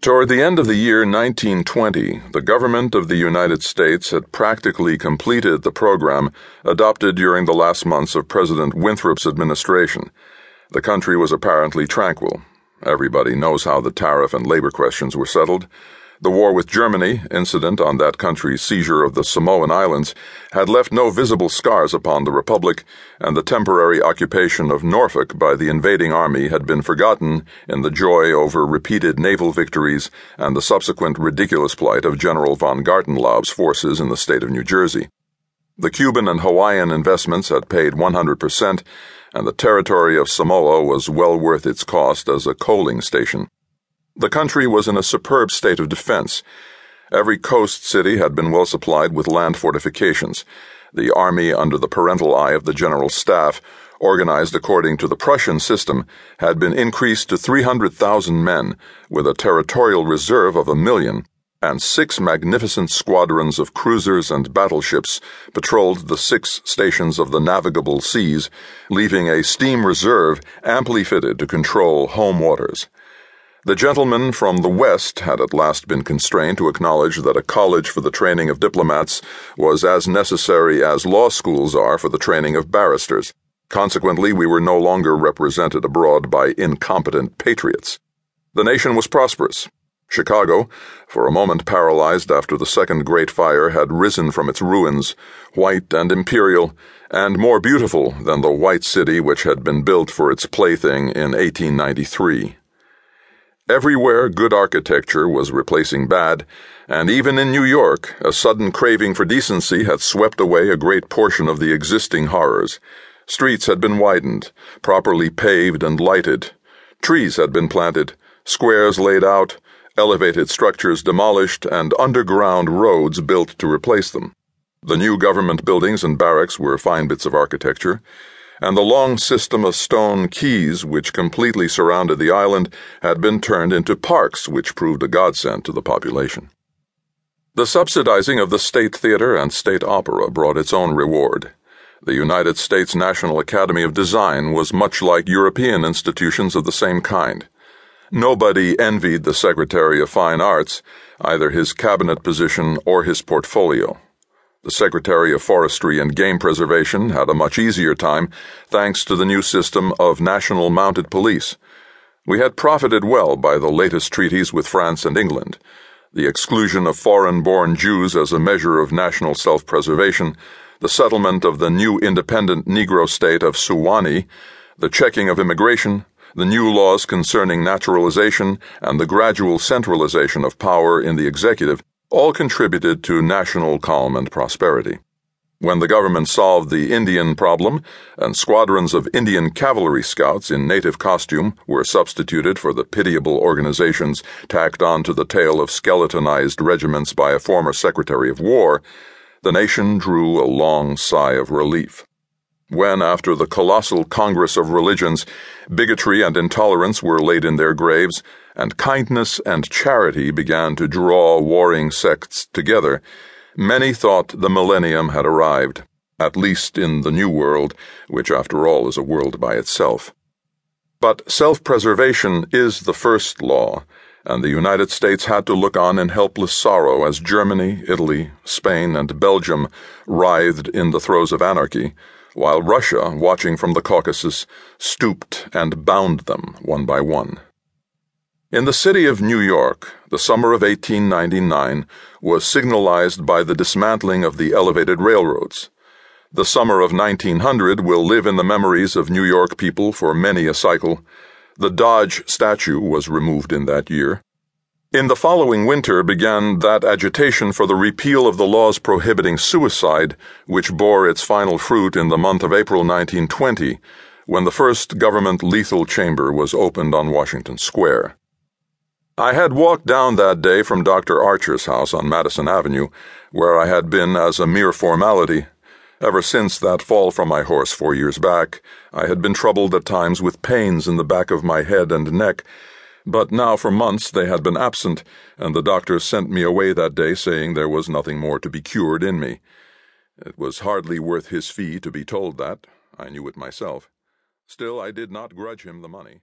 Toward the end of the year 1920, the government of the United States had practically completed the program adopted during the last months of President Winthrop's administration. The country was apparently tranquil. Everybody knows how the tariff and labor questions were settled. The war with Germany, incident on that country's seizure of the Samoan Islands, had left no visible scars upon the Republic, and the temporary occupation of Norfolk by the invading army had been forgotten in the joy over repeated naval victories and the subsequent ridiculous plight of General von Gartenlaub's forces in the state of New Jersey. The Cuban and Hawaiian investments had paid 100%, and the territory of Samoa was well worth its cost as a coaling station. The country was in a superb state of defense. Every coast city had been well supplied with land fortifications. The army, under the parental eye of the General Staff, organized according to the Prussian system, had been increased to 300,000 men, with a territorial reserve of a million, and six magnificent squadrons of cruisers and battleships patrolled the six stations of the navigable seas, leaving a steam reserve amply fitted to control home waters. The gentleman from the West had at last been constrained to acknowledge that a college for the training of diplomats was as necessary as law schools are for the training of barristers. Consequently, we were no longer represented abroad by incompetent patriots. The nation was prosperous. Chicago, for a moment paralyzed after the second great fire, had risen from its ruins, white and imperial, and more beautiful than the white city which had been built for its plaything in 1893. Everywhere good architecture was replacing bad, and even in New York, a sudden craving for decency had swept away a great portion of the existing horrors. Streets had been widened, properly paved and lighted. Trees had been planted, squares laid out, elevated structures demolished, and underground roads built to replace them. The new government buildings and barracks were fine bits of architecture and the long system of stone quays which completely surrounded the island had been turned into parks which proved a godsend to the population. The subsidizing of the State Theater and State Opera brought its own reward. The United States National Academy of Design was much like European institutions of the same kind. Nobody envied the Secretary of Fine Arts, either his cabinet position or his portfolio. The Secretary of Forestry and Game Preservation had a much easier time thanks to the new system of national mounted police. We had profited well by the latest treaties with France and England, the exclusion of foreign born Jews as a measure of national self preservation, the settlement of the new independent Negro state of Suwannee, the checking of immigration, the new laws concerning naturalization, and the gradual centralization of power in the executive all contributed to national calm and prosperity. When the government solved the Indian problem and squadrons of Indian cavalry scouts in native costume were substituted for the pitiable organizations tacked on to the tail of skeletonized regiments by a former Secretary of War, the nation drew a long sigh of relief. When, after the colossal Congress of Religions, bigotry and intolerance were laid in their graves, and kindness and charity began to draw warring sects together, many thought the millennium had arrived, at least in the New World, which after all is a world by itself. But self preservation is the first law, and the United States had to look on in helpless sorrow as Germany, Italy, Spain, and Belgium writhed in the throes of anarchy, while Russia, watching from the Caucasus, stooped and bound them one by one. In the city of New York, the summer of 1899 was signalized by the dismantling of the elevated railroads. The summer of 1900 will live in the memories of New York people for many a cycle. The Dodge statue was removed in that year. In the following winter began that agitation for the repeal of the laws prohibiting suicide, which bore its final fruit in the month of April 1920, when the first government lethal chamber was opened on Washington Square. I had walked down that day from Dr. Archer's house on Madison Avenue, where I had been as a mere formality. Ever since that fall from my horse four years back, I had been troubled at times with pains in the back of my head and neck, but now for months they had been absent, and the doctor sent me away that day saying there was nothing more to be cured in me. It was hardly worth his fee to be told that. I knew it myself. Still, I did not grudge him the money.